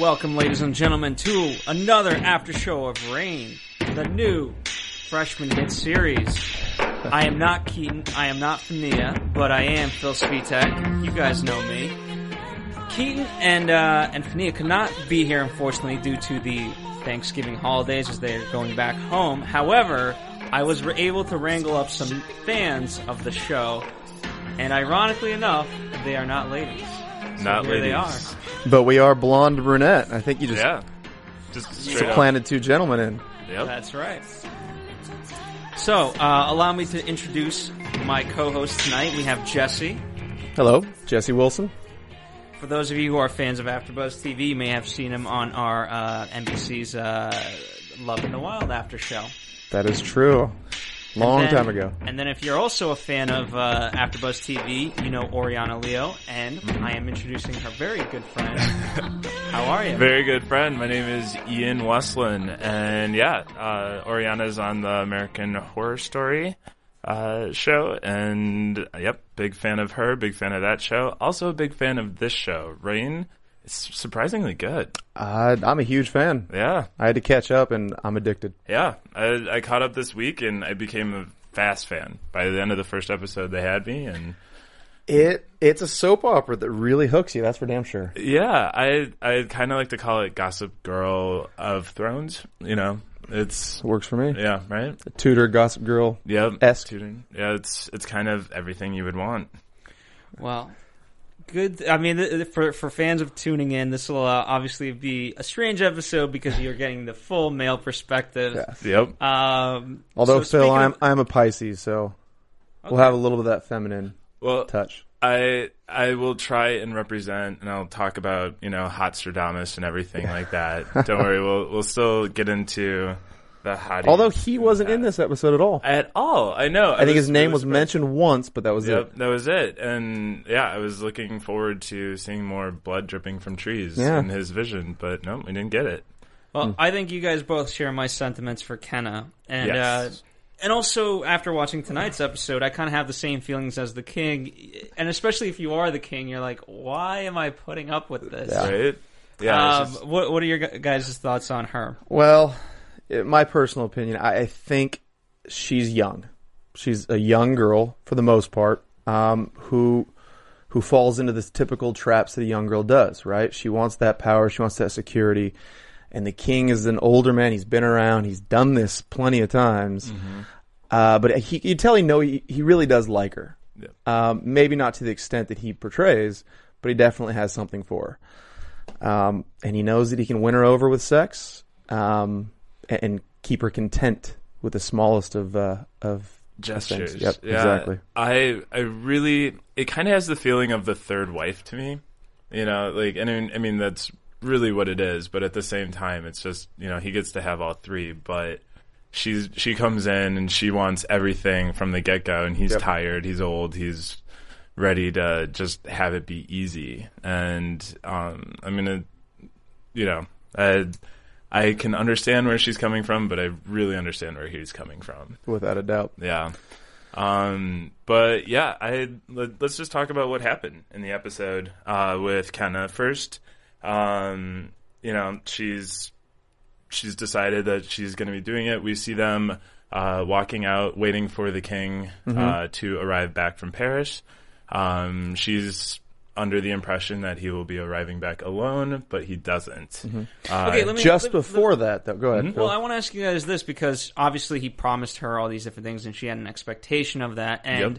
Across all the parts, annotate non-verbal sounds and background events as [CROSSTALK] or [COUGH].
Welcome, ladies and gentlemen, to another after show of Reign, the new freshman hit series. I am not Keaton, I am not Fania, but I am Phil Svitek. You guys know me. Keaton and uh, and Fania could not be here, unfortunately, due to the Thanksgiving holidays as they are going back home. However, I was able to wrangle up some fans of the show, and ironically enough, they are not ladies. So Not here they are. Ladies. But we are blonde brunette. I think you just Yeah. Just straight planted two gentlemen in. Yep. That's right. So, uh, allow me to introduce my co-host tonight. We have Jesse. Hello, Jesse Wilson. For those of you who are fans of AfterBuzz TV, you may have seen him on our uh, NBC's uh, Love in the Wild after show. That is true. Long Then- time ago. And then, if you're also a fan of uh, AfterBuzz TV, you know Oriana Leo, and I am introducing her very good friend. [LAUGHS] How are you? Very good friend. My name is Ian Westland, and yeah, uh, Oriana's on the American Horror Story uh, show, and yep, big fan of her, big fan of that show. Also, a big fan of this show, Reign. It's surprisingly good. Uh, I'm a huge fan. Yeah, I had to catch up, and I'm addicted. yeah. I, I caught up this week, and I became a fast fan. By the end of the first episode, they had me, and It it's a soap opera that really hooks you. That's for damn sure. Yeah, I I kind of like to call it Gossip Girl of Thrones. You know, it's Works for me. yeah, right. Tudor Gossip Girl. Yeah, Esque. tutoring. Yeah, it's it's kind of everything you would want. Well, good. I mean, th- th- for for fans of tuning in, this will uh, obviously be a strange episode because you're getting the full male perspective. Yes. Yep. Um, Although so Phil, I'm of- I'm a Pisces, so we'll have a little bit of that feminine Well, touch. I I will try and represent, and I'll talk about you know hot Stradamus and everything like that. [LAUGHS] Don't worry, we'll we'll still get into the hottie. Although he wasn't in this episode at all. at all, I know. I think his name was mentioned once, but that was Yep, it. that was it. And yeah, I was looking forward to seeing more blood dripping from trees Yeah. in his vision, but no, we didn't get it. well, I think you guys both share my sentiments for Kenna, and uh, and also after watching tonight's episode, I kind of have the same feelings as the king, and especially if you are the king, you're like, why am I putting up with this? Yeah. Right? Yeah. Um, just- what what are your gu- guys' thoughts on her? Well, in my personal opinion, I I think she's young. She's a young girl for the most part, um, who who falls into the typical traps that a young girl does. Right? She wants that power. She wants that security. And the king is an older man. He's been around. He's done this plenty of times. Uh, but he, you tell him no, he, he really does like her. Yep. Um, maybe not to the extent that he portrays, but he definitely has something for her. Um, and he knows that he can win her over with sex, um, and, keep her content with the smallest of, uh, of gestures. things. Yep, yeah, exactly. I I really it kind of has the feeling of the third wife to me. You know, like and I mean, I mean that's really what it is, but at the same time it's just, you know, he gets to have all three, but she's she comes in and she wants everything from the get-go and he's Yep. tired, he's old, he's ready to just have it be easy. And um I mean it, you know, I I can understand where she's coming from, but I really understand where he's coming from. without a doubt. Yeah. Um, but yeah, I let, us just talk about what happened in the episode uh, with Kenna first. Um, you know, she's she's decided that she's going to be doing it. We see them uh, walking out, waiting for the king uh, to arrive back from Paris. Um, she's under the impression that he will be arriving back alone, but he doesn't. Uh, Okay, let me Just let- before that, though, go ahead. Phil. Well, I want to ask you guys this because obviously he promised her all these different things, and she had an expectation of that. And Yep.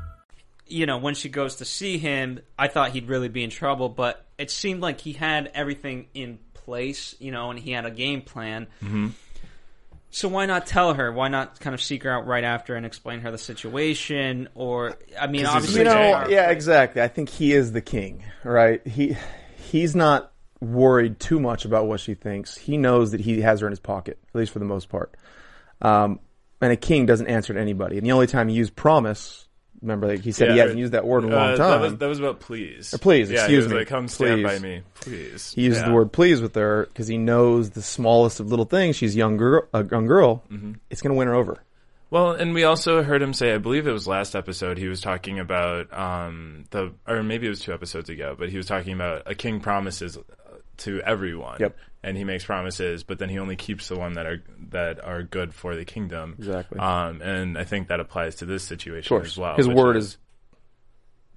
You know, when she goes to see him, I thought he'd really be in trouble, but it seemed like he had everything in place, you know, and he had a game plan. Mm-hmm. So why not tell her? Why not kind of seek her out right after and explain her the situation? Or, I mean, obviously, you know, yeah, exactly. I think he is the king, right? He he's not worried too much about what she thinks. He knows that he has her in his pocket, at least for the most part. Um, and a king doesn't answer to anybody. And the only time he used promise, remember, like he said he hasn't used that word in a long uh, time. That was, that was about please. Or please, yeah, he excuse me. Like, Come stand Please. by me, please. he uses Yeah. the word please with her because he knows the smallest of little things. She's a young girl, a young girl. Mm-hmm. It's going to win her over. Well, and we also heard him say, I believe it was last episode, he was talking about um, the, or maybe it was two episodes ago, but he was talking about a king promises uh, to everyone. Yep. And he makes promises, but then he only keeps the one that are that are good for the kingdom. Exactly. Um, and I think that applies to this situation as well. his word is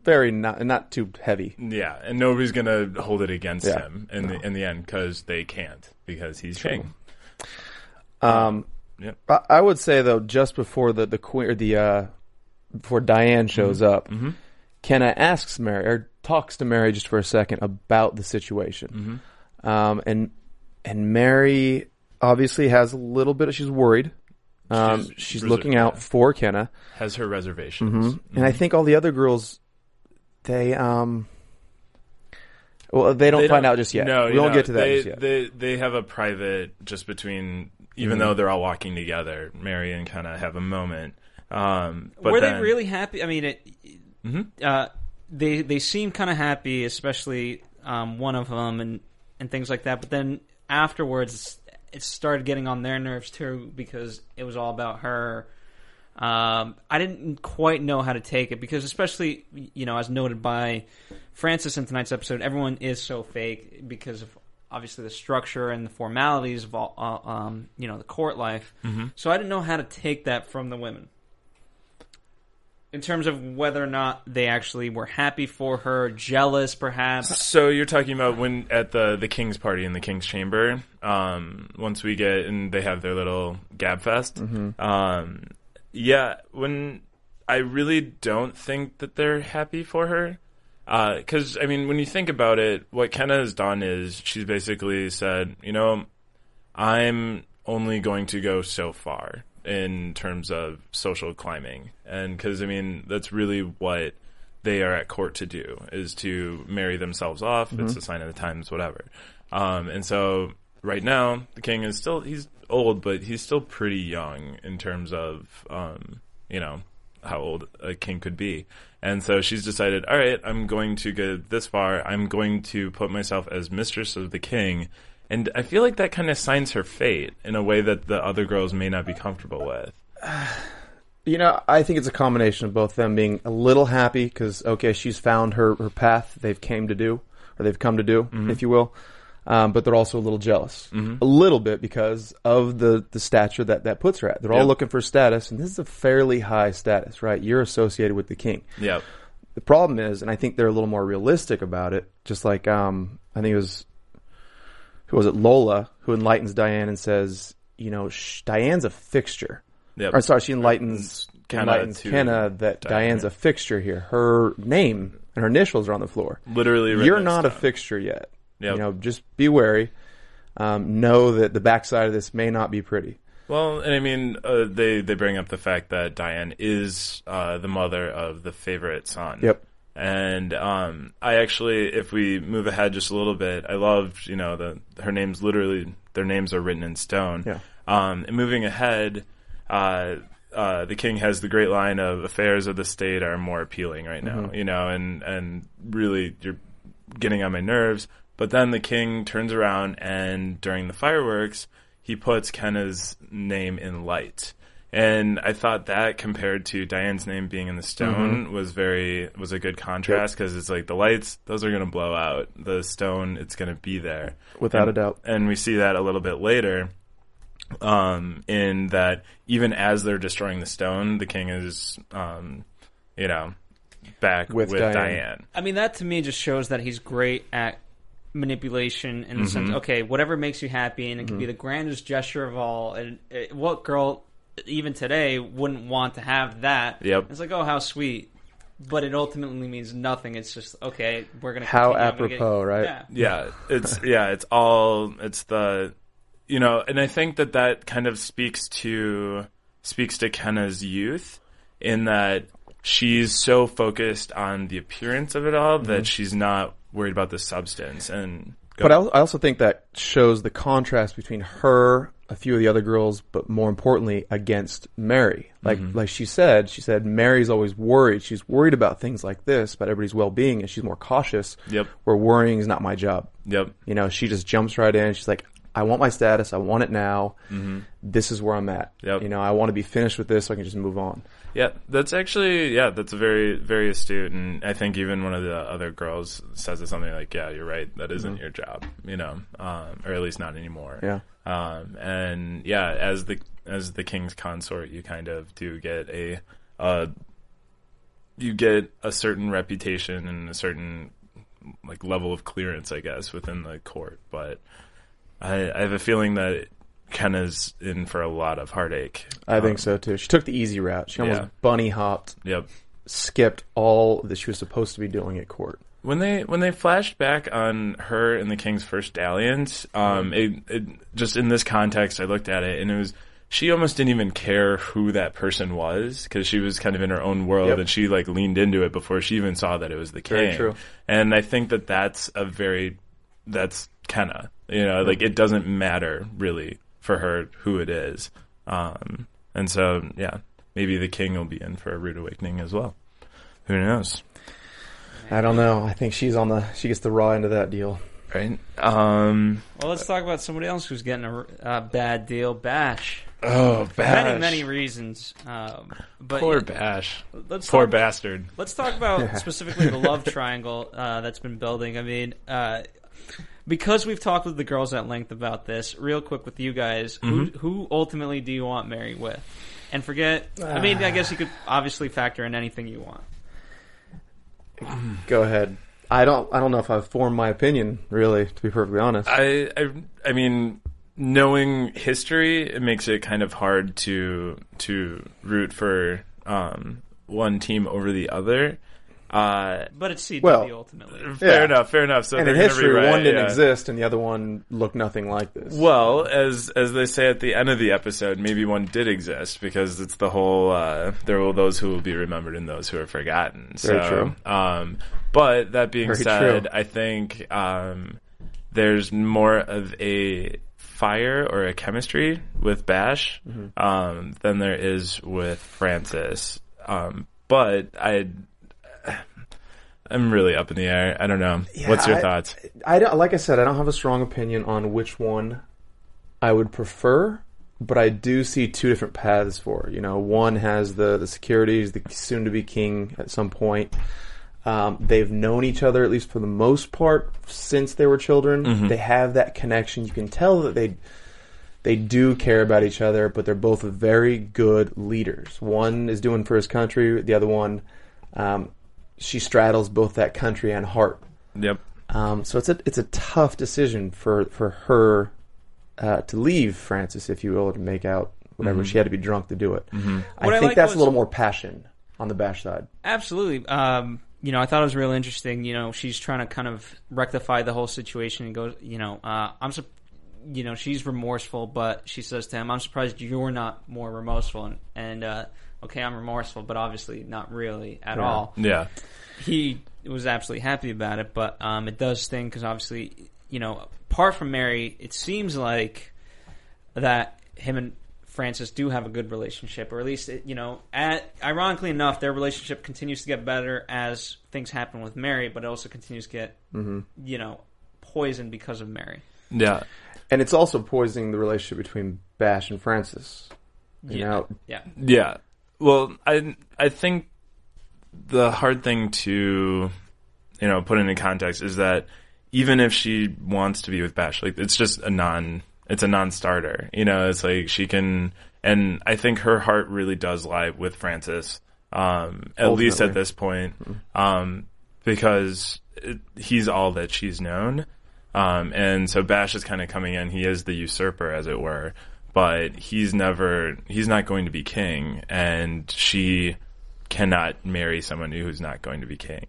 very not not too heavy. yeah, and nobody's gonna hold it against Yeah. him in the in the end because they can't because he's king. Um, Yep. I, I would say though, just before the the queen the uh, before Diane shows Mm-hmm. up, Kenna asks Mary or talks to Mary just for a second about the situation, Mm-hmm. um, and and Mary obviously has a little bit. Of, she's worried. Um, She's she's reser- looking out yeah. for Kenna, Has her reservations. and I think all the other girls, they um, well, they don't They find don't- out just yet. No, we you won't know, get to that They, just yet. they they have a private just between, even though they're all walking together. Mary and kind of have a moment. Um, but were then- they really happy? I mean, it, uh, they they seem kind of happy, especially um, one of them, and and things like that. But then afterwards, it started getting on their nerves too because it was all about her. Um, I didn't quite know how to take it because, especially you know, as noted by Francis in tonight's episode, everyone is so fake because of obviously the structure and the formalities of all, uh, um, you know, the court life. So I didn't know how to take that from the women in terms of whether or not they actually were happy for her, jealous perhaps. So you're talking about when at the the king's party in the king's chamber. Um, once we get and they have their little gab fest. Um, yeah, when I really don't think that they're happy for her. Because I mean, when you think about it, what Kenna has done is she's basically said, you know, I'm only going to go so far in terms of social climbing, and because I mean that's really what they are at court to do is to marry themselves off. It's a sign of the times, whatever. Um, and so right now the king is still he's old, but he's still pretty young in terms of um, you know how old a king could be. And so she's decided, all right, I'm going to go this far. I'm going to put myself as mistress of the king. And I feel like that kind of signs her fate in a way that the other girls may not be comfortable with. [SIGHS] You know, I think it's a combination of both them being a little happy because okay, she's found her her path they've came to do or they've come to do, if you will. Um, but they're also a little jealous, a little bit because of the the stature that that puts her at. They're all looking for status, and this is a fairly high status, right? You're associated with the king. Yeah. The problem is, and I think they're a little more realistic about it. Just like um, I think it was who was it Lola who enlightens Diane and says, you know, sh- Diane's a fixture. Yep. Or sorry, she enlightens Kenna enlightens Kenna that Diane. Diane's a fixture here. Her name and her initials are on the floor. Literally You're not a fixture yet. Yep. You know, just be wary. Um, know that the backside of this may not be pretty. Well, and I mean, uh, they they bring up the fact that Diane is uh, the mother of the favorite son. Yep. And um, I actually, if we move ahead just a little bit, I loved, you know, the her names literally, their names are written in stone. Yeah. Um, and moving ahead, uh, uh, the king has the great line of affairs of the state are more appealing right now, Mm-hmm. you know, and and really you're getting on my nerves. But then the king turns around and during the fireworks, he puts Kenna's name in light. And I thought that compared to Diane's name being in the stone Mm-hmm. was very was a good contrast because it's like the lights those are going to blow out the stone it's going to be there Without And- a doubt. and we see that a little bit later um, in that even as they're destroying the stone, the king is, um, you know, back With with, Diane. Diane. I mean, that to me just shows that he's great at manipulation in the sense, Mm-hmm. okay, whatever makes you happy, and it can be the grandest gesture of all. And uh what girl, even today, wouldn't want to have that? Yep. It's like, oh, how sweet. But it ultimately means nothing. It's just okay. We're gonna How continue, I'm gonna get- apropos, right? Yeah. Yeah, it's yeah, it's all it's the, you know, and I think that that kind of speaks to speaks to Kenna's youth in that she's so focused on the appearance of it all that mm-hmm. she's not worried about the substance and. But I I also think that shows the contrast between her, a few of the other girls, but more importantly, against Mary. Like Mm-hmm. like she said, she said Mary's always worried. She's worried about things like this, about everybody's well being, and she's more cautious. Yep. Where worrying is not my job. Yep. You know, she just jumps right in. She's like, I want my status. I want it now. This is where I'm at. Mm-hmm. Yep. You know, I want to be finished with this so I can just move on. Yeah, that's actually yeah, that's very very astute, and I think even one of the other girls says it something like, "Yeah, you're right. That isn't your job, you know, um, or at least not anymore." Yeah. Um, and yeah, as the as the king's consort, you kind of do get a uh, you get a certain reputation and a certain like level of clearance, I guess, within the court. But I, I have a feeling that Kenna's in for a lot of heartache. I think Um, so too. She took the easy route. She almost Yeah. bunny hopped, Yep. skipped all that she was supposed to be doing at court. When they when they flashed back on her and the king's first dalliance, um, it, it just in this context, I looked at it and it was she almost didn't even care who that person was because she was kind of in her own world Yep. and she like leaned into it before she even saw that it was the king. Very true. And I think that that's a very that's Kenna. You know, like it doesn't matter really for her who it is. Um, and so yeah, maybe the king will be in for a rude awakening as well. Who knows? I don't know. I think she's on the. She gets the raw end of that deal. right? Um, Well, let's talk about somebody else who's getting a uh, bad deal. Bash. oh, Bash. Many, many reasons. Um, but Poor Bash. let's Poor talk, bastard. Let's talk about [LAUGHS] specifically the love triangle uh, that's been building. I mean, uh, because we've talked with the girls at length about this, real quick with you guys, who, who ultimately do you want Mary with? And forget, I mean, I guess you could obviously factor in anything you want. Go ahead. I don't. I don't know if I've formed my opinion. Really, to be perfectly honest. I, I, I mean, knowing history, it makes it kind of hard to to root for um, one team over the other. Uh, But it's CW Well, ultimately. fair Yeah. enough, fair enough. So and in history, rewrite- one didn't yeah. exist, and the other one looked nothing like this. Well, as as they say at the end of the episode, maybe one did exist because it's the whole uh, there will those who will be remembered and those who are forgotten. So, Very true. Um, but that being Very said, true. I think um, there's more of a fire or a chemistry with Bash Mm-hmm. um, than there is with Francis. Um, but I. I'm really up in the air. I don't know. What's your I- thoughts? I don't. Like I said, I don't have a strong opinion on which one I would prefer, but I do see two different paths for. You know, one has the the securities, the soon-to-be king at some point. Um, they've known each other at least for the most part since they were children. They have that connection. You can tell that they they do care about each other, but they're both very good leaders. One is doing for his country. The other one, um, she straddles both that country and heart. Yep. Um, so it's a it's a tough decision for for her uh, to leave Francis, if you will, to make out whatever. She had to be drunk to do it. I What I think like that's was- a little more passion on the Bash side. Absolutely. Um, you know, I thought it was real interesting. You know, she's trying to kind of rectify the whole situation and goes, you know, uh, I'm, sup- you know, she's remorseful, but she says to him, "I'm surprised you're not more remorseful." And, and uh, okay, I'm remorseful, but obviously not really at all. Yeah. He was absolutely happy about it, but um, it does sting because obviously, you know, apart from Mary, it seems like that him and Francis do have a good relationship, or at least, it, you know, at, ironically enough, their relationship continues to get better as things happen with Mary, but it also continues to get, you know, poisoned because of Mary. Yeah. And it's also poisoning the relationship between Bash and Francis. You yeah, know, yeah. Yeah. Well, I I think the hard thing to you know put into context is that even if she wants to be with Bash, like it's just a non it's a non-starter. You know, it's like she can and I think her heart really does lie with Francis. Um, at least at this point, um, because it, he's all that she's known. Um, and so Bash is kind of coming in. He is the usurper, as it were, but he's never, he's not going to be king, and she cannot marry someone who's not going to be king.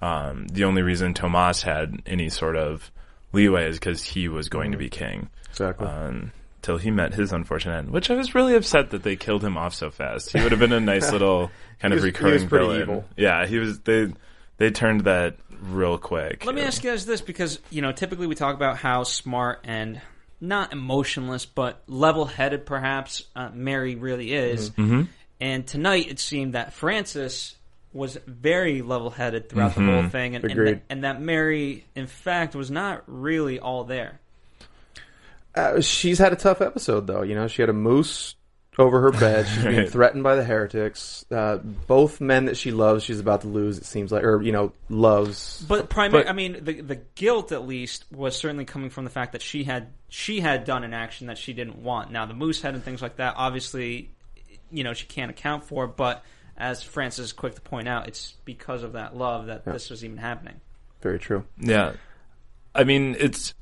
Um, the only reason Tomas had any sort of leeway is because he was going to be king. exactly. Um, till he met his unfortunate end, which I was really upset that they killed him off so fast. He would have been a nice [LAUGHS] little kind He of was- he recurring was pretty villain. evil. Yeah, he was. They they turned that real quick. Let me ask you guys this because you know typically we talk about how smart and not emotionless but level-headed perhaps uh, Mary really is, Mm-hmm. and tonight it seemed that Francis was very level-headed throughout Mm-hmm. the whole thing, and and, and that Mary in fact was not really all there. Uh, she's had a tough episode, though. You know, she had a moose over her bed. She's [LAUGHS] being threatened by the heretics. Uh, both men that she loves, she's about to lose. It seems like, or you know, loves. But primary, I mean, the the guilt at least was certainly coming from the fact that she had she had done an action that she didn't want. Now the moose head and things like that, obviously, you know, she can't account for. But as Francis is quick to point out, it's because of that love that this was even happening. Very true. Yeah, I mean it's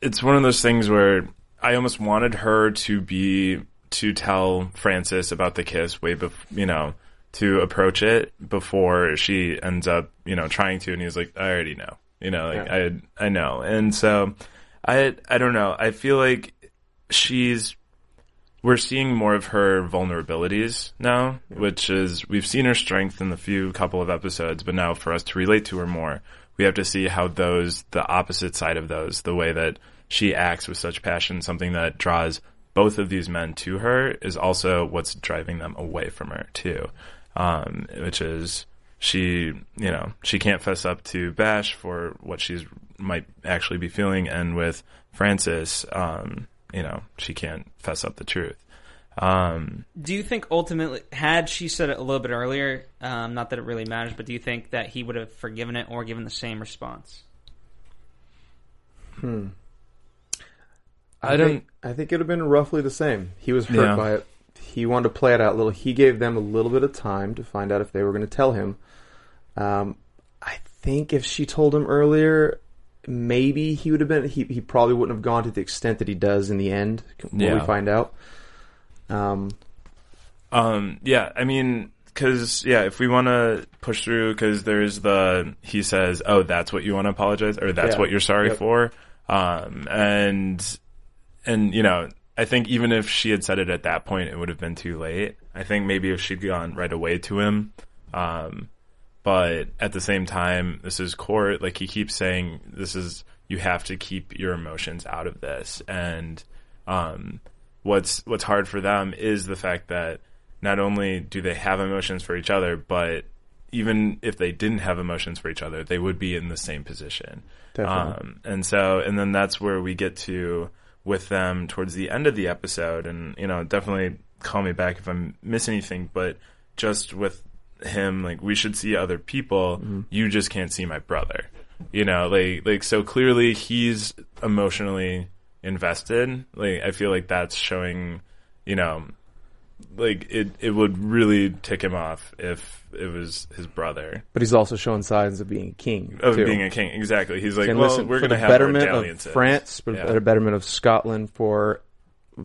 it's one of those things where I almost wanted her to be to tell Francis about the kiss way before you know to approach it before she ends up you know trying to, and he's like, I already know, you know, like I I know, and so I I don't know, I feel like she's we're seeing more of her vulnerabilities now, which is we've seen her strength in the few couple of episodes, but now for us to relate to her more, we have to see how those the opposite side of those, the way that she acts with such passion, something that draws both of these men to her is also what's driving them away from her too. Um, which is she, you know, she can't fess up to Bash for what she's might actually be feeling, and with Francis, um, you know, she can't fess up the truth. Um, Do you think ultimately, had she said it a little bit earlier, um, not that it really matters, but do you think that he would have forgiven it or given the same response? I don't. think, I think it would have been roughly the same. He was hurt Yeah. by it. He wanted to play it out a little. He gave them a little bit of time to find out if they were going to tell him. Um, I think if she told him earlier, maybe he would have been. He he probably wouldn't have gone to the extent that he does in the end. When Yeah. we find out. Um, Um, yeah, I mean, because yeah, if we want to push through, because there's the he says, "Oh, that's what you want to apologize, or that's Yeah. what you're sorry Yep. for," um, and and you know, I think even if she had said it at that point, it would have been too late. I think maybe if she'd gone right away to him, um, but at the same time, this is court. Like he keeps saying, this is you have to keep your emotions out of this, and um, what's what's hard for them is the fact that not only do they have emotions for each other, but even if they didn't have emotions for each other, they would be in the same position. Definitely. Um, and so, and then that's where we get to with them towards the end of the episode. And, you know, definitely call me back if I'm miss anything, but just with him, like, we should see other people. Mm-hmm. You just can't see my brother. You know, like, like, so clearly he's emotionally invested. Like, I feel like that's showing, you know, like it, it would really tick him off if it was his brother but he's also showing signs of being a king. of too. being a king. Exactly. He's like, And well, listen, we're for going to the have our betterment of dalliances. France, for Yeah. the betterment of Scotland, for,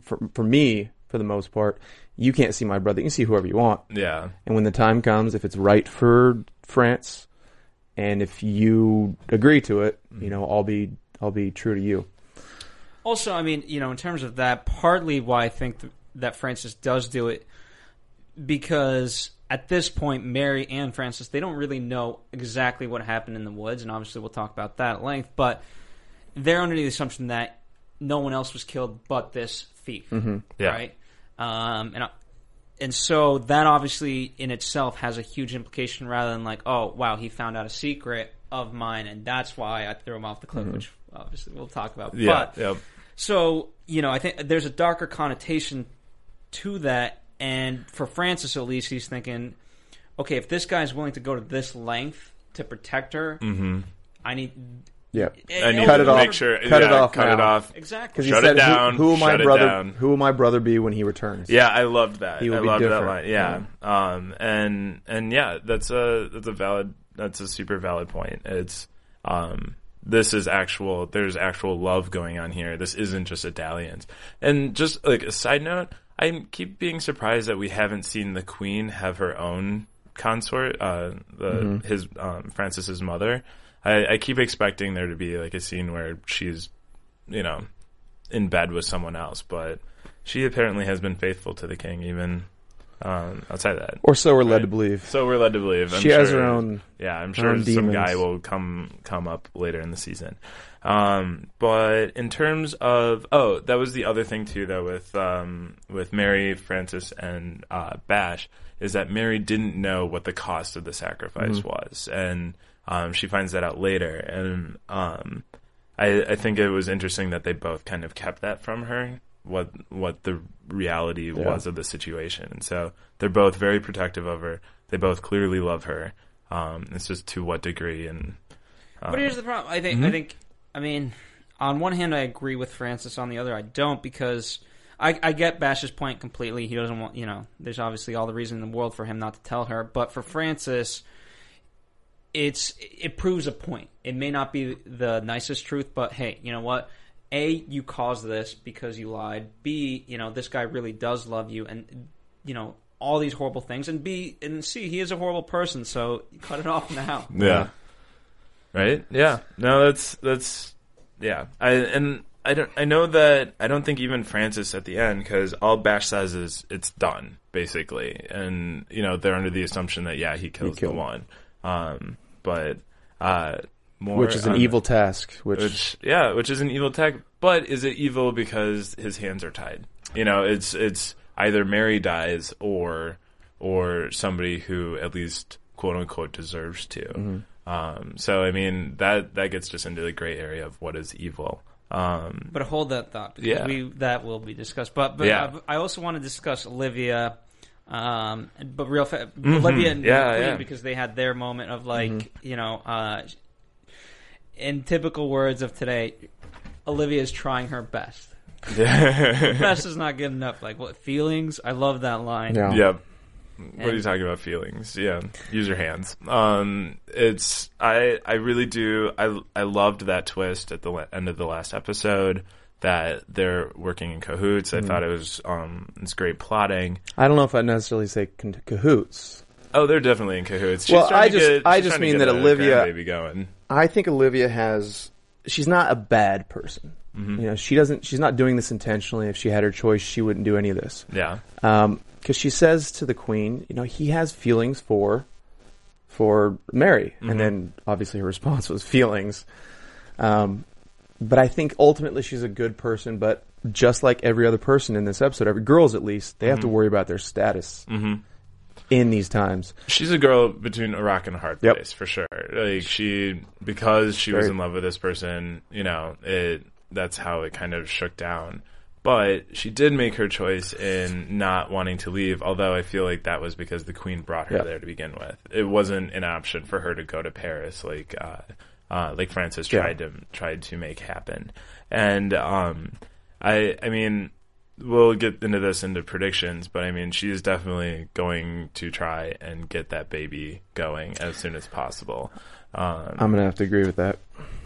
for for me, for the most part, you can't see my brother. You can see whoever you want. Yeah. And when the time comes, if it's right for France, and if you agree to it, you mm-hmm. know, I'll be I'll be true to you. Also, I mean, you know, in terms of that, partly why I think th- that Francis does do it, because at this point, Mary and Francis, they don't really know exactly what happened in the woods, and obviously we'll talk about that at length, but they're under the assumption that no one else was killed but this thief, Yeah. right? Um, and I- and so that obviously in itself has a huge implication rather than like, oh wow, he found out a secret of mine, and that's why I threw him off the cliff, which obviously we'll talk about. Yeah. But Yep. so, you know, I think there's a darker connotation to that And for Francis, at least, he's thinking, okay, if this guy's willing to go to this length to protect her, I need Yeah. I need Cut to it off. make sure. Cut it off Cut now. it off. exactly. Shut said, it down, Who, who will my brother? down. Who will my brother be when he returns? Yeah, I loved that. He will I be loved that different. line. Yeah. Um and and yeah, that's a that's a valid that's a super valid point. It's um this is actual there's actual love going on here. This isn't just a dalliance. And just like a side note, I keep being surprised that we haven't seen the queen have her own consort, uh the Mm-hmm. his um Francis's mother. I, I keep expecting there to be like a scene where she's you know, in bed with someone else, but she apparently has been faithful to the king even um, outside of that. Or so we're led Right. to believe. So we're led to believe. I'm she has her own. Yeah, I'm sure some demons. guy will come come up later in the season. Um, but in terms of oh, that was the other thing too, though, with um, with Mary, Francis, and uh, Bash, is that Mary didn't know what the cost of the sacrifice Mm-hmm. was, and um, she finds that out later, and um, I, I think it was interesting that they both kind of kept that from her what what the reality was of the situation and so they're both very protective of her they both clearly love her um, it's just to what degree and But here's the problem. I think. I think. I mean, on one hand, I agree with Francis. On the other, I don't because I, I get Bash's point completely. He doesn't want. You know, there's obviously all the reason in the world for him not to tell her. But for Francis, it's it proves a point. It may not be the nicest truth, but hey, you know what? A, you caused this because you lied. B, you know, this guy really does love you, and you know all these horrible things. And B, and C, he is a horrible person. So cut it off now. yeah right yeah no that's that's yeah i and i don't i know that i don't think even francis at the end because all bash says is it's done basically and you know they're under the assumption that yeah he kills the one um but uh more Which is an on- evil task. Which, which yeah, which is an evil tech. But is it evil because his hands are tied? You know, it's it's either Mary dies or or somebody who at least quote unquote deserves to. Mm-hmm. Um, so I mean that that gets just into the gray area of what is evil. Um, But hold that thought because Yeah. we that will be discussed. But but Yeah. I, I also want to discuss Olivia, um, but real fa- Olivia and Mm-hmm. Yeah, Queen yeah. Mm-hmm. because they had their moment of like you know, uh, in typical words of today, Olivia is trying her best. best is not good enough. Like what feelings? I love that line. yeah. Yep. What are you talking about? Feelings? Yeah. Use your hands. Um, it's I I really do. I I loved that twist at the end of the last episode that they're working in cahoots. Mm-hmm. I thought it was um it's great plotting. I don't know if I'd necessarily say con- cahoots. Oh, they're definitely in cahoots. She's Well, I just- get- I just mean get that a Olivia- baby going. I think Olivia has. She's not a bad person. Mm-hmm. You know, she doesn't. She's not doing this intentionally. If she had her choice, she wouldn't do any of this. Yeah. because she says to the queen, you know, he has feelings for for Mary, Mm-hmm. and then obviously her response was feelings. Um, but I think ultimately she's a good person. But just like every other person in this episode, every girls at least, they have Mm-hmm. to worry about their status in these times. She's a girl between a rock and a hard Yep. place for sure. Like she, because she was in love with this person, you know, it that's how it kind of shook down. But she did make her choice in not wanting to leave. Although I feel like that was because the queen brought her Yeah. there to begin with. It wasn't an option for her to go to Paris, like uh, uh, like Francis Yeah. tried to tried to make happen. And um, I, I mean, we'll get into this into predictions, but I mean, she is definitely going to try and get that baby going as soon as possible. Um, I'm gonna have to agree with that.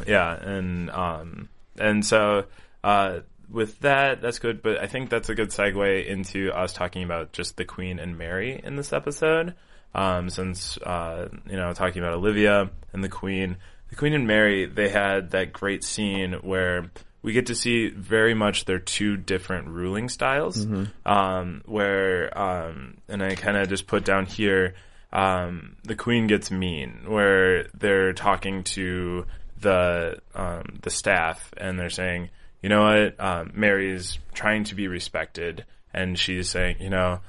yeah, and um, and so uh, with that, that's good. But I think that's a good segue into us talking about just the Queen and Mary in this episode. Um, since uh, you know, talking about Olivia and the Queen, the Queen and Mary, they had that great scene where we get to see very much their two different ruling styles. Um, where um, and I kind of just put down here um, the queen gets mean, where they're talking to the um, the staff and they're saying, you know what, um, Mary's trying to be respected, and she's saying, you know,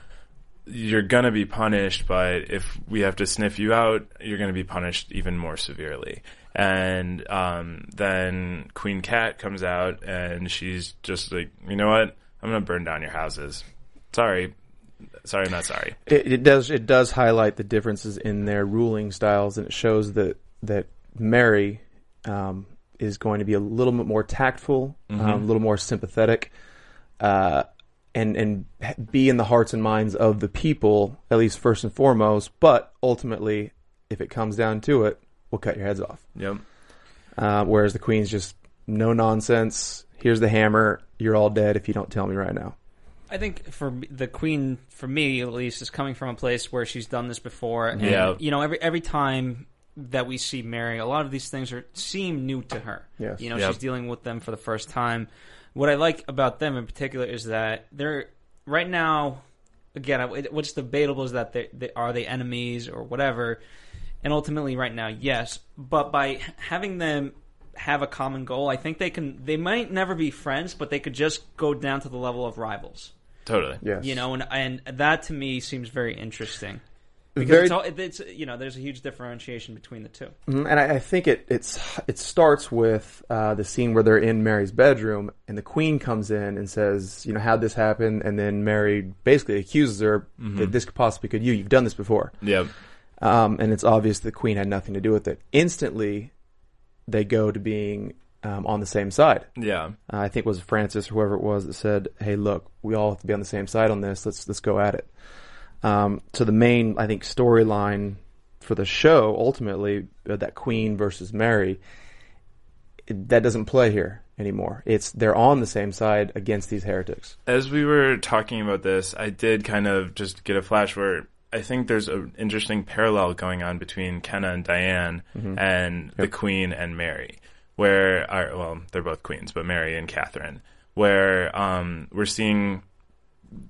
you're gonna be punished, but if we have to sniff you out, you're gonna be punished even more severely. And um, then Queen Cat comes out and she's just like, you know what, I'm gonna burn down your houses. Sorry, sorry, not sorry. It, it does it does highlight the differences in their ruling styles, and it shows that that Mary um, is going to be a little bit more tactful, um, a little more sympathetic, uh, and and be in the hearts and minds of the people at least first and foremost. But ultimately, if it comes down to it, we'll cut your heads off. Yep. Uh, whereas the Queen's just no nonsense. Here's the hammer. You're all dead if you don't tell me right now. I think for the queen, for me at least, is coming from a place where she's done this before. And, Yeah. You know, every every time that we see Mary, a lot of these things are seem new to her. Yes. You know, Yep. she's dealing with them for the first time. What I like about them in particular is that they're right now. Again, what's debatable is that they, they are they enemies or whatever. And ultimately, right now, yes. But by having them have a common goal, I think they can. They might never be friends, but they could just go down to the level of rivals Totally. Yes. you know, and and that to me seems very interesting because Very- it's, all, it's you know there's a huge differentiation between the two. Mhm, And I, I think it it's it starts with uh, the scene where they're in Mary's bedroom, and the Queen comes in and says, "You know, how'd this happen?" And then Mary basically accuses her that this could possibly could you. You've done this before, Yep. Um, and it's obvious the Queen had nothing to do with it. Instantly, they go to being um, on the same side. Yeah. Uh, I think it was Francis or whoever it was that said, "Hey, look, we all have to be on the same side on this. Let's let's go at it." Um, so the main, I think, storyline for the show ultimately uh, that Queen versus Mary it, that doesn't play here anymore. It's they're on the same side against these heretics. As we were talking about this, I did kind of just get a flash where I think there's an interesting parallel going on between Kenna and Diane and the Queen and Mary, where, are, well, they're both queens, but Mary and Catherine, where um, we're seeing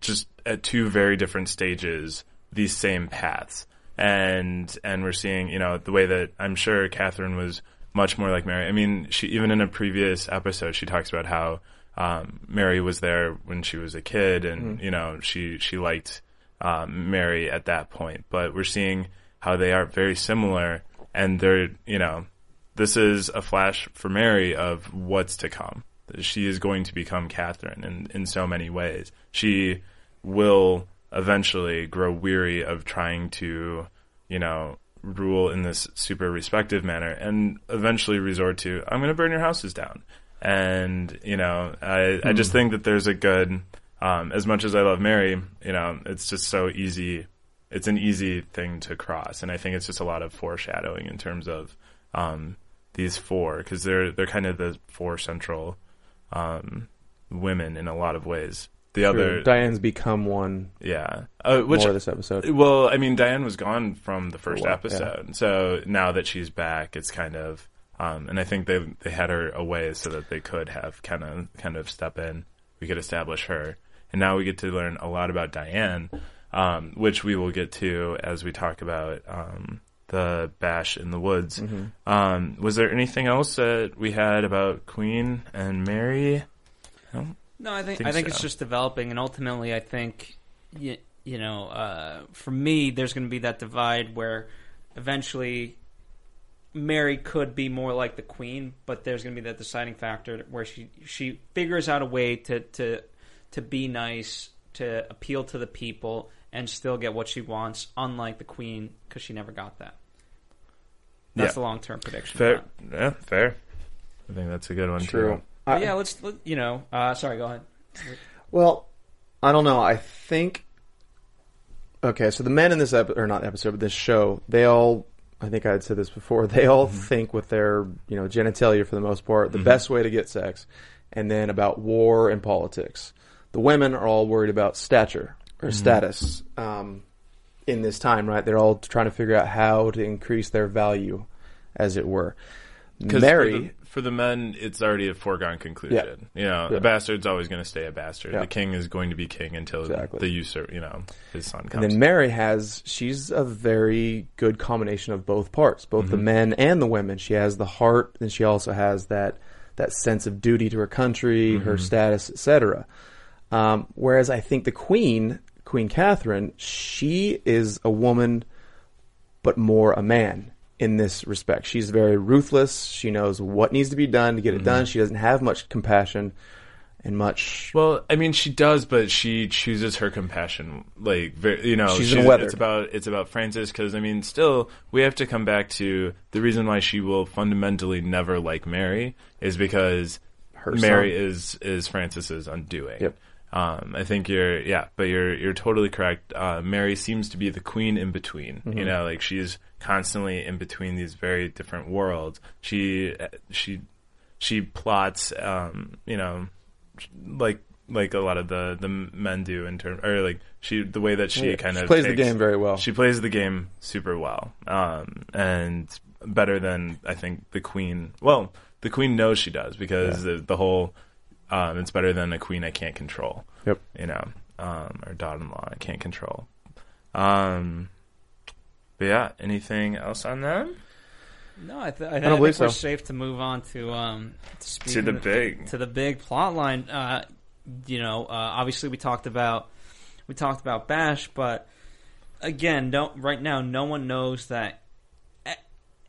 just at two very different stages these same paths. And and we're seeing you know the way that I'm sure Catherine was much more like Mary. I mean she even in a previous episode she talks about how um, Mary was there when she was a kid and you know she she liked um, Mary at that point but we're seeing how they are very similar and they're you know this is a flash for Mary of what's to come. She is going to become Catherine in, in so many ways. She will eventually grow weary of trying to, you know, rule in this super respective manner and eventually resort to, I'm going to burn your houses down. And, you know, I, I just think that there's a good, um, as much as I love Mary, you know, it's just so easy. It's an easy thing to cross. And I think it's just a lot of foreshadowing in terms of, um, these four because they're they're kind of the four central um, women in a lot of ways. The other, Diane's become one yeah, uh, which more this episode. well, I mean, Diane was gone from the first episode, so now that she's back, it's kind of, um, and I think they they had her away so that they could have kind of kind of step in. We could establish her, and now we get to learn a lot about Diane, um, which we will get to as we talk about um, the bash in the woods. Mm-hmm. Um, was there anything else that we had about Queen and Mary? No, I think, Think I think so. it's just developing, and ultimately, I think you, you know, uh, for me, there's going to be that divide where eventually Mary could be more like the Queen, but there's going to be that deciding factor where she she figures out a way to to to be nice, to appeal to the people, and still get what she wants, unlike the Queen, because she never got that. That's Yeah. the long term prediction. Fair, yeah, fair. I think that's a good one True. too. But yeah, let's let, you know. Uh, sorry, go ahead. Well, I don't know. I think. Okay, so the men in this episode, or not episode, but this show, they all, I think I had said this before, they all think with their, you know, genitalia for the most part, the best way to get sex, and then about war and politics. The women are all worried about stature or mm-hmm. status um, in this time, right? They're all trying to figure out how to increase their value, as it were. Mary, for the, for the men, it's already a foregone conclusion. Yeah. You know, Yeah. a bastard's always going to stay a bastard. Yeah. The king is going to be king until Exactly. the usurp, you know, his son And comes. then Mary has she's a very good combination of both parts, both the mm-hmm. men and the women. She has the heart, and she also has that that sense of duty to her country, her mm-hmm. status, etc. Um, whereas I think the Queen, Queen Catherine, she is a woman, but more a man in this respect. She's very ruthless. She knows what needs to be done to get it done. She doesn't have much compassion. and much. Well, I mean, she does, but she chooses her compassion. Like, very, you know, She's weathered. It's about it's about Francis because I mean, still, we have to come back to the reason why she will fundamentally never like Mary is because Her Mary son. is is Francis's undoing. Yep. Um, I think you're yeah, but you're you're totally correct. Uh, Mary seems to be the queen in between. Mm-hmm. You know, like she's constantly in between these very different worlds. She she she plots. Um, you know, like like a lot of the the men do in term or like she the way that she Yeah, kind she of plays the game very well. She plays the game super well, um, and better than I think the queen. Well, the queen knows she does because the, the whole um, it's better than a queen I can't control. Yep. You know, um, or daughter-in-law I can't control. Um, but yeah, anything else on them? No, I, th- I, don't think believe we're so. safe to move on to um to, To the of big. to the big plot line. Uh, you know, uh, obviously we talked about we talked about Bash, but again, no, right now no one knows that.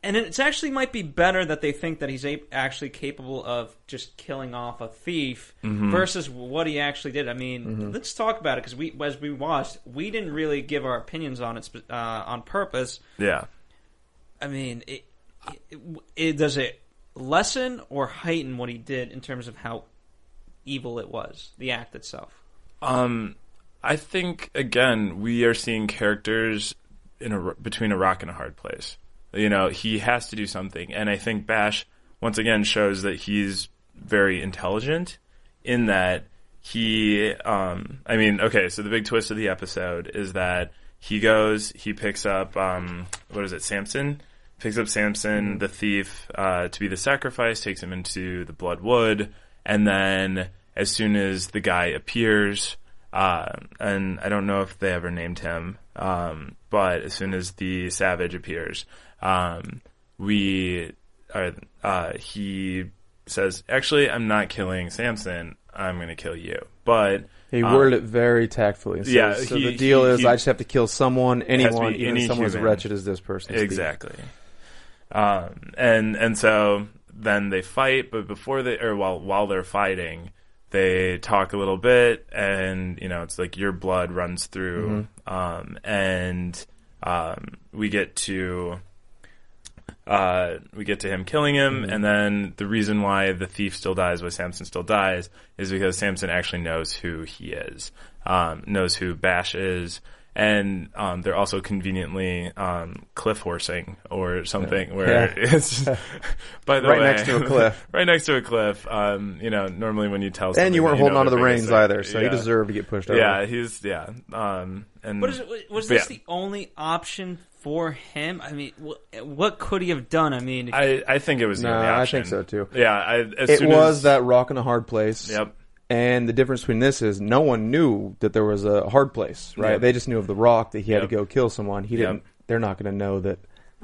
And it's actually might be better that they think that he's a- actually capable of just killing off a thief Mm-hmm. versus what he actually did. I mean, let's talk about it because we, as we watched, we didn't really give our opinions on it uh, on purpose. Yeah. I mean, it, it, it does it lessen or heighten what he did in terms of how evil it was, the act itself. Um, I think again we are seeing characters in a between a rock and a hard place. You know, he has to do something, and I think Bash once again shows that he's very intelligent in that he. Um, I mean, okay, so the big twist of the episode is that he goes, he picks up, um, what is it, Samson. Picks up Samson, the thief, uh, to be the sacrifice, takes him into the Blood Wood, and then as soon as the guy appears, uh, and I don't know if they ever named him, um, but as soon as the savage appears, um, we are, uh, he says, "Actually, I'm not killing Samson. I'm going to kill you." But He um, worded it very tactfully. So, yeah, so he- the deal he- is he- I just have to kill someone, anyone, even any someone as wretched as this person. Exactly. Um, and and so then they fight, but before they or while while they're fighting, they talk a little bit, and you know it's like your blood runs through, um, and um, we get to. Uh, we get to him killing him, and then the reason why the thief still dies, why Samson still dies, is because Samson actually knows who he is, um, knows who Bash is, and um, they're also conveniently um, cliff horsing or something where Yeah. [LAUGHS] it's [LAUGHS] by the Right way next to a cliff. [LAUGHS] right next to a cliff. Um, you know, normally when you tell And you weren't that holding know onto the reins thing- either, so you yeah. deserve to get pushed over. Yeah, he's yeah. Um, and What is it? Was this yeah. the only option for him? I mean, what, what could he have done? I mean, I, I think it was the No, only I think so, too. Yeah, I, as It soon was as, that rock in a hard place. Yep. And the difference between this is no one knew that there was a hard place, right? Yep. They just knew of the rock that he had Yep. to go kill someone. He didn't. They're not going to know that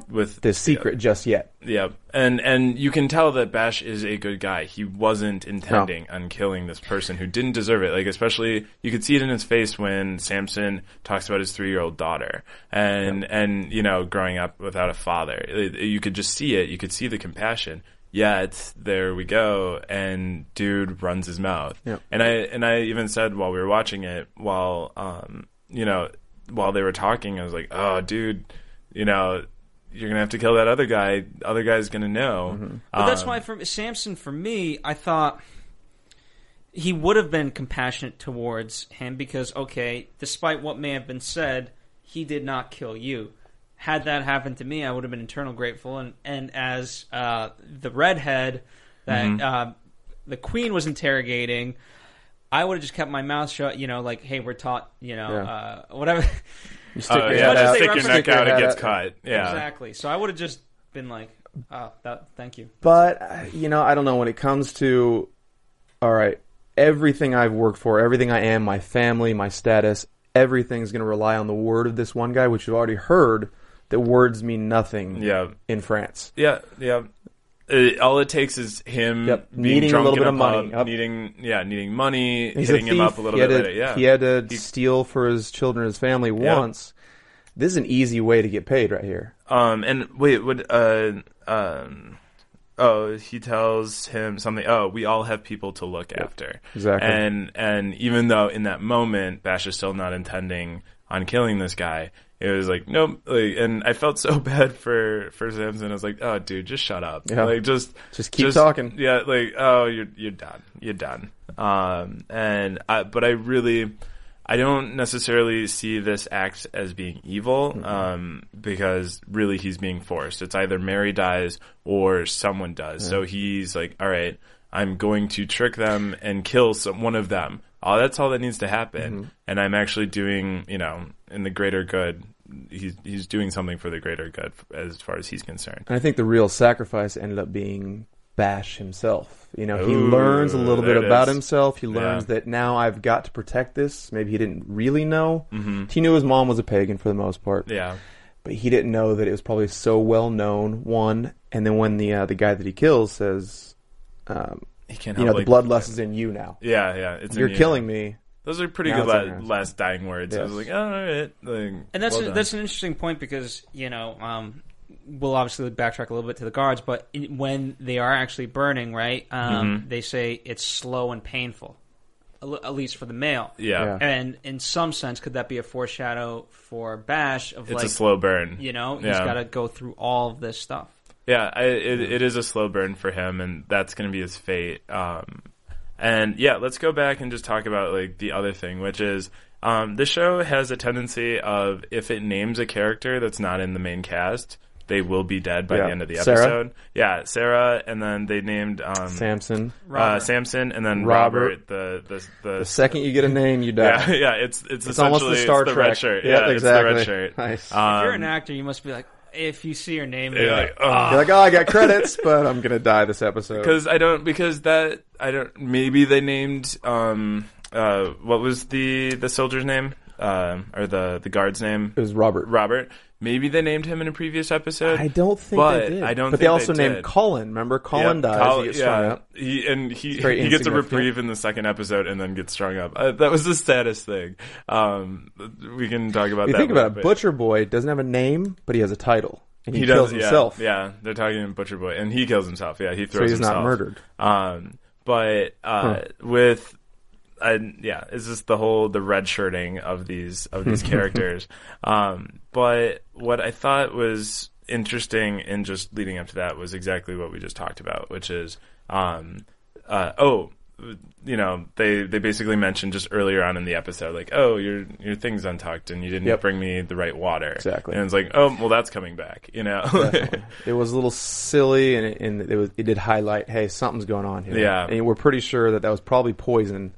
with this secret just yet. Yeah, and and you can tell that Bash is a good guy. He wasn't intending on killing this person who didn't deserve it. Like especially, you could see it in his face when Samson talks about his three-year-old daughter, and and you know, growing up without a father. You could just see it. You could see the compassion. Yet there we go, and dude runs his mouth. Yep. And I and I even said while we were watching it, while um, you know, while they were talking, I was like, oh, dude, you know, you're gonna have to kill that other guy. Other guy's gonna know. But that's Um, why for Samson, for me, I thought he would have been compassionate towards him because, okay, despite what may have been said, he did not kill you. Had that happened to me, I would have been eternal grateful. And and as uh, the redhead that Mm-hmm. uh, the queen was interrogating, I would have just kept my mouth shut. You know, like, hey, we're taught, you know, Yeah. uh, whatever. You stick Oh, your yeah, much as out, they stick your neck out, it gets out. cut. Yeah, exactly. So I would have just been like, oh, that, thank you. But uh, you know, I don't know when it comes to all right, everything I've worked for, everything I am, my family, my status, everything's going to rely on the word of this one guy, which you've already heard that words mean nothing yeah, in France. yeah, yeah. It, all it takes is him Yep, being needing a drunk little in bit of pub, money. Yep. needing yeah, needing money, He's hitting a him thief. up a little he bit had to, later. Yeah, He had to steal for his children, his family Yeah. once. This is an easy way to get paid right here. Um, and wait, would uh, um, oh, he tells him something. Oh, we all have people to look after. exactly. And and even though in that moment Bash is still not intending on killing this guy, it was like nope. Like, and I felt so [LAUGHS] bad for for Samson. I was like, oh, dude, just shut up. Yeah. Like just Just keep talking. Yeah, like oh, you're you're done. You're done. Um, and I, but I really. I don't necessarily see this act as being evil, um, because really he's being forced. It's either Mary dies or someone does. So he's like, all right, I'm going to trick them and kill some, one of them. Oh, that's all that needs to happen. And I'm actually doing, you know, in the greater good. He's he's doing something for the greater good as far as he's concerned. And I think the real sacrifice ended up being Bash himself. You know, he learns a little bit about is. himself. He learns Yeah. that now I've got to protect this. Maybe he didn't really know. Mm-hmm. He knew his mom was a pagan for the most part, Yeah, but he didn't know that it was probably so well known. One, and then when the uh, the guy that he kills says, um, he can't. "You know, help, the bloodlust is in you now. Yeah, yeah. It's You're you. killing me." Those are pretty Now good la- last dying words. I was like, oh, all right. Like, And that's well a, that's an interesting point because you know um, we'll obviously backtrack a little bit to the guards, but in, when they are actually burning, right? Um, Mm-hmm. They say it's slow and painful, at at least for the male. yeah. Yeah. And in some sense, could that be a foreshadow for Bash of It's like a slow burn. you know he's Yeah. got to go through all of this stuff. Yeah, I, it, it is a slow burn for him, and that's going to be his fate. Um, and yeah, let's go back and just talk about like the other thing, which is um, the show has a tendency of if it names a character that's not in the main cast, they will be dead by Yeah. the end of the Sarah? episode. Yeah, Sarah, and then they named um, Samson. uh, Samson, and then Robert. Robert. the the the, The second you get a name, you die. yeah, [LAUGHS] yeah, it's it's, It's almost essentially the Star it's the Trek. red shirt. Yep, yeah, exactly. it's the red shirt. Nice. if you're Um, an actor, you must be like, if you see your name, you're you're like, like, oh. You're like, oh, I got credits, but I'm gonna die this episode. because I don't because that I don't maybe they named um uh what was the the soldier's name um or the the guard's name it was Robert. Robert maybe they named him in a previous episode I don't think but they did. I don't But think they also they named did. Colin. Remember, Colin Yep, dies. Col- he gets strung yeah, up. he and he he gets a reprieve in the second episode and then gets strung up. Uh, that was the saddest thing. Um, we can talk about You that. think about later, it, but- Butcher Boy doesn't have a name, but he has a title, and he, He kills does, himself. Yeah, they're talking Butcher Boy, and he kills himself. Yeah, he throws. so throws he's not murdered. Um, but uh, with uh, yeah, it's just the whole the red shirting of these of these [LAUGHS] characters. Um, but what I thought was interesting in just leading up to that was exactly what we just talked about, which is um, uh, oh. You know, they, they basically mentioned just earlier on in the episode, like, oh, your your thing's untucked and you didn't Yep. bring me the right water. Exactly. And it's like, oh, well, that's coming back. You know, [LAUGHS] It was a little silly, and it, and it was it did highlight, hey, something's going on here. Yeah. and we're pretty sure that that was probably poison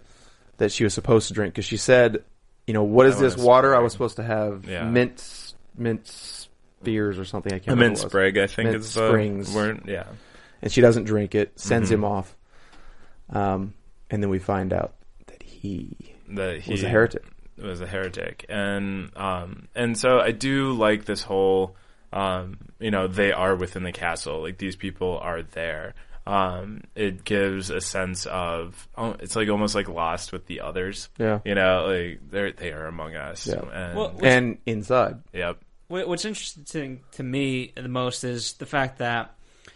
that she was supposed to drink because she said, you know, what is this water? I was supposed to have Yeah. mint mint spears or something. I can't a remember. mint what it was. sprig, I think Mint is the springs. word. Yeah. and she doesn't drink it, sends Mm-hmm. him off. Um, and then we find out that he that he was a heretic. was a heretic, and um, and so I do like this whole, um, you know, they are within the castle, like these people are there. Um, it gives a sense of, oh, it's like almost like lost with the others. Yeah. you know, like they're they are among us. Yeah. and, Well, Which- and inside. yep, What's interesting to me the most is the fact that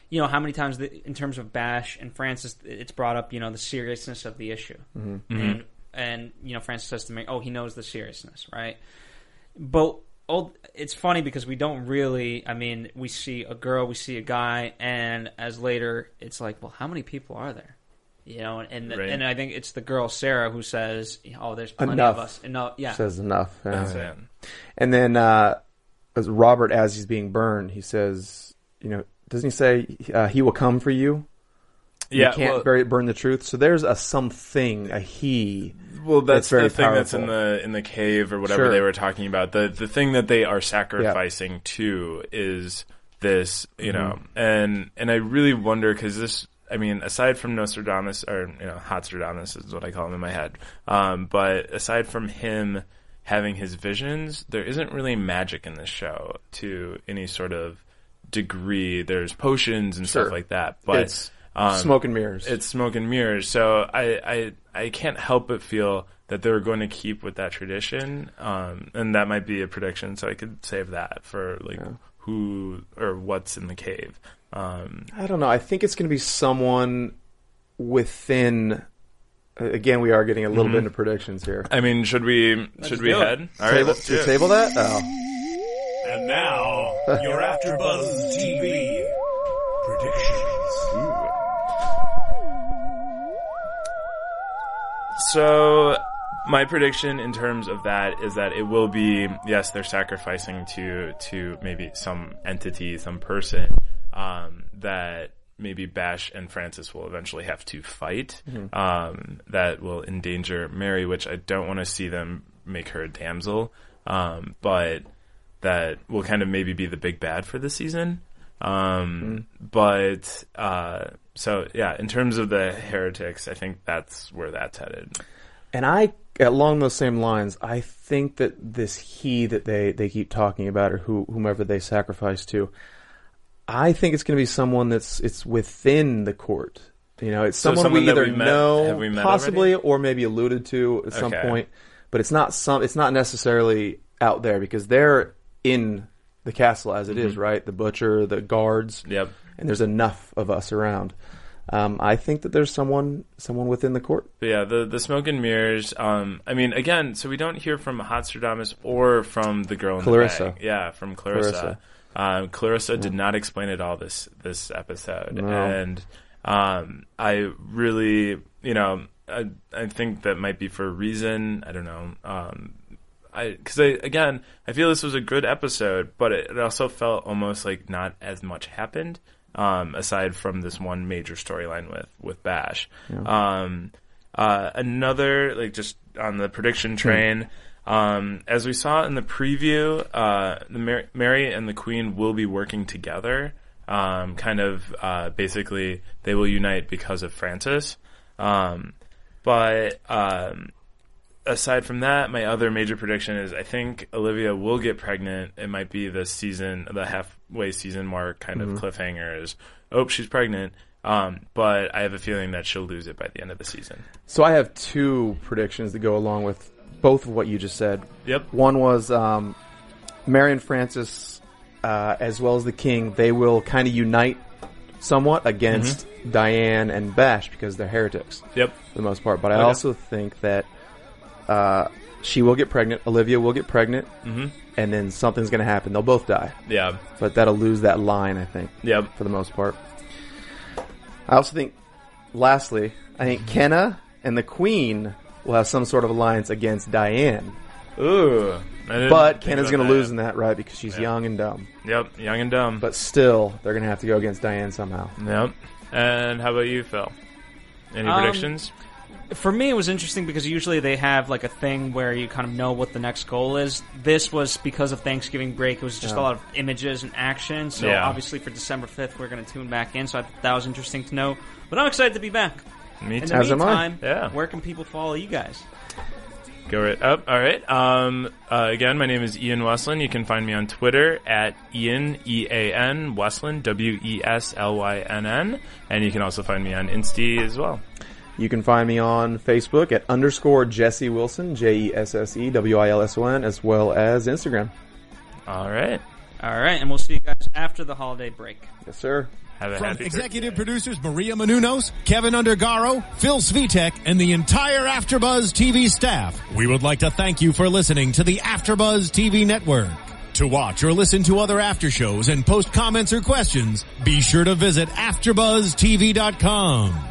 you know how many times the, in terms of Bash and Francis, it's brought up you know the seriousness of the issue, and and you know Francis says to me, "Oh, he knows the seriousness, right?" But old, it's funny because we don't really. I mean, we see a girl, we see a guy, and as later, it's like, well, how many people are there? You know, and and, Right. and I think it's the girl Sarah who says, "Oh, there's plenty Enough. of us." Enough, yeah. Says enough. Yeah. that's it. And then uh, as Robert, as he's being burned, he says, you know, doesn't he say uh, he will come for you? Yeah, you can't well, bury, burn the truth. So there's a something, a he. Well, that's very the thing that's in the in the cave or whatever Sure. they were talking about. The the thing that they are sacrificing to is this, you know, Mm-hmm. and and I really wonder because this. I mean, aside from Nostradamus, or you know, Hotstradamus is what I call him in my head. Um, but aside from him having his visions, there isn't really magic in this show to any sort of degree. There's potions and Sure. stuff like that, but it's um, smoke and mirrors. it's smoke and mirrors. So I, I, I can't help but feel that they're going to keep with that tradition, um, and that might be a prediction. So I could save that for like who or what's in the cave. Um, I don't know. I think it's going to be someone within. Again, we are getting a little bit into predictions here. I mean, should we should we it. head? All right, table, let's do to table that? Oh. And now, your [LAUGHS] AfterBuzz TV predictions. So my prediction in terms of that is that it will be yes, they're sacrificing to to maybe some entity, some person um, that maybe Bash and Francis will eventually have to fight. Um, that will endanger Mary, which I don't want to see them make her a damsel, um, but that will kind of maybe be the big bad for the season. Um, But uh, so yeah, in terms of the heretics, I think that's where that's headed. And I, along those same lines, I think that this he that they, they keep talking about, or who, whomever they sacrifice to, I think it's going to be someone that's it's within the court. You know, it's So someone someone we either we met- know, possibly, already? or maybe alluded to at some Okay. point. But it's not some. It's not necessarily out there because they're in the castle as it is, right? The butcher, the guards, Mm-hmm. Yep. And there's enough of us around. Um, I think that there's someone someone within the court. Yeah, the the smoke and mirrors. Um, I mean, again, so we don't hear from Hotstradamus or from the girl in Clarissa. the bag. Clarissa, yeah, from Clarissa. Clarissa. Um, Clarissa did not explain it all this this episode, No. and um, I really, you know, I I think that might be for a reason. I don't know. Um, I because I again I feel this was a good episode, but it, it also felt almost like not as much happened. Um, aside from this one major storyline with with Bash, um, uh, another like just on the prediction train. Um, as we saw in the preview, uh, the Mar- Mary and the Queen will be working together. Um, kind of uh, basically, they will unite because of Francis. Um, but um, aside from that, my other major prediction is I think Olivia will get pregnant. It might be the season, the halfway season mark kind of cliffhanger is, oh, she's pregnant. Um, but I have a feeling that she'll lose it by the end of the season. So I have two predictions that go along with both of what you just said. Yep. One was um, Mary and Francis, uh, as well as the king, they will kind of unite somewhat against Diane and Bash because they're heretics Yep. for the most part. But I Okay. also think that uh, she will get pregnant, Olivia will get pregnant, Mm-hmm. and then something's going to happen. They'll both die, Yeah. but that'll lose that line, I think Yep. for the most part. I also think, lastly, I think Kenna and the Queen will have some sort of alliance against Diane. Ooh. But Kenna's going to lose in that, right? Because she's young and dumb. Yep. Young and dumb. But still, they're going to have to go against Diane somehow. Yep. And how about you, Phil? Any Um, predictions? For me, it was interesting because usually they have like a thing where you kind of know what the next goal is. This was because of Thanksgiving break. It was just a lot of images and action. So Yeah. obviously for December fifth, we're going to tune back in. So I that was interesting to know. But I'm excited to be back. Me too. In the As meantime, Yeah. where can people follow you guys? Go right up. All right. Um, uh, again, my name is Ian Westlin. You can find me on Twitter at Ian E A N Westlin W E S L Y N N, and you can also find me on Insta as well. You can find me on Facebook at underscore Jesse Wilson, J E S S E W I L S O N, as well as Instagram. All right. All right, and we'll see you guys after the holiday break. Yes, sir. Have a From happy executive birthday. producers Maria Menounos, Kevin Undergaro, Phil Svitek, and the entire AfterBuzz TV staff, we would like to thank you for listening to the AfterBuzz TV network. To watch or listen to other after shows and post comments or questions, be sure to visit AfterBuzzTV.com.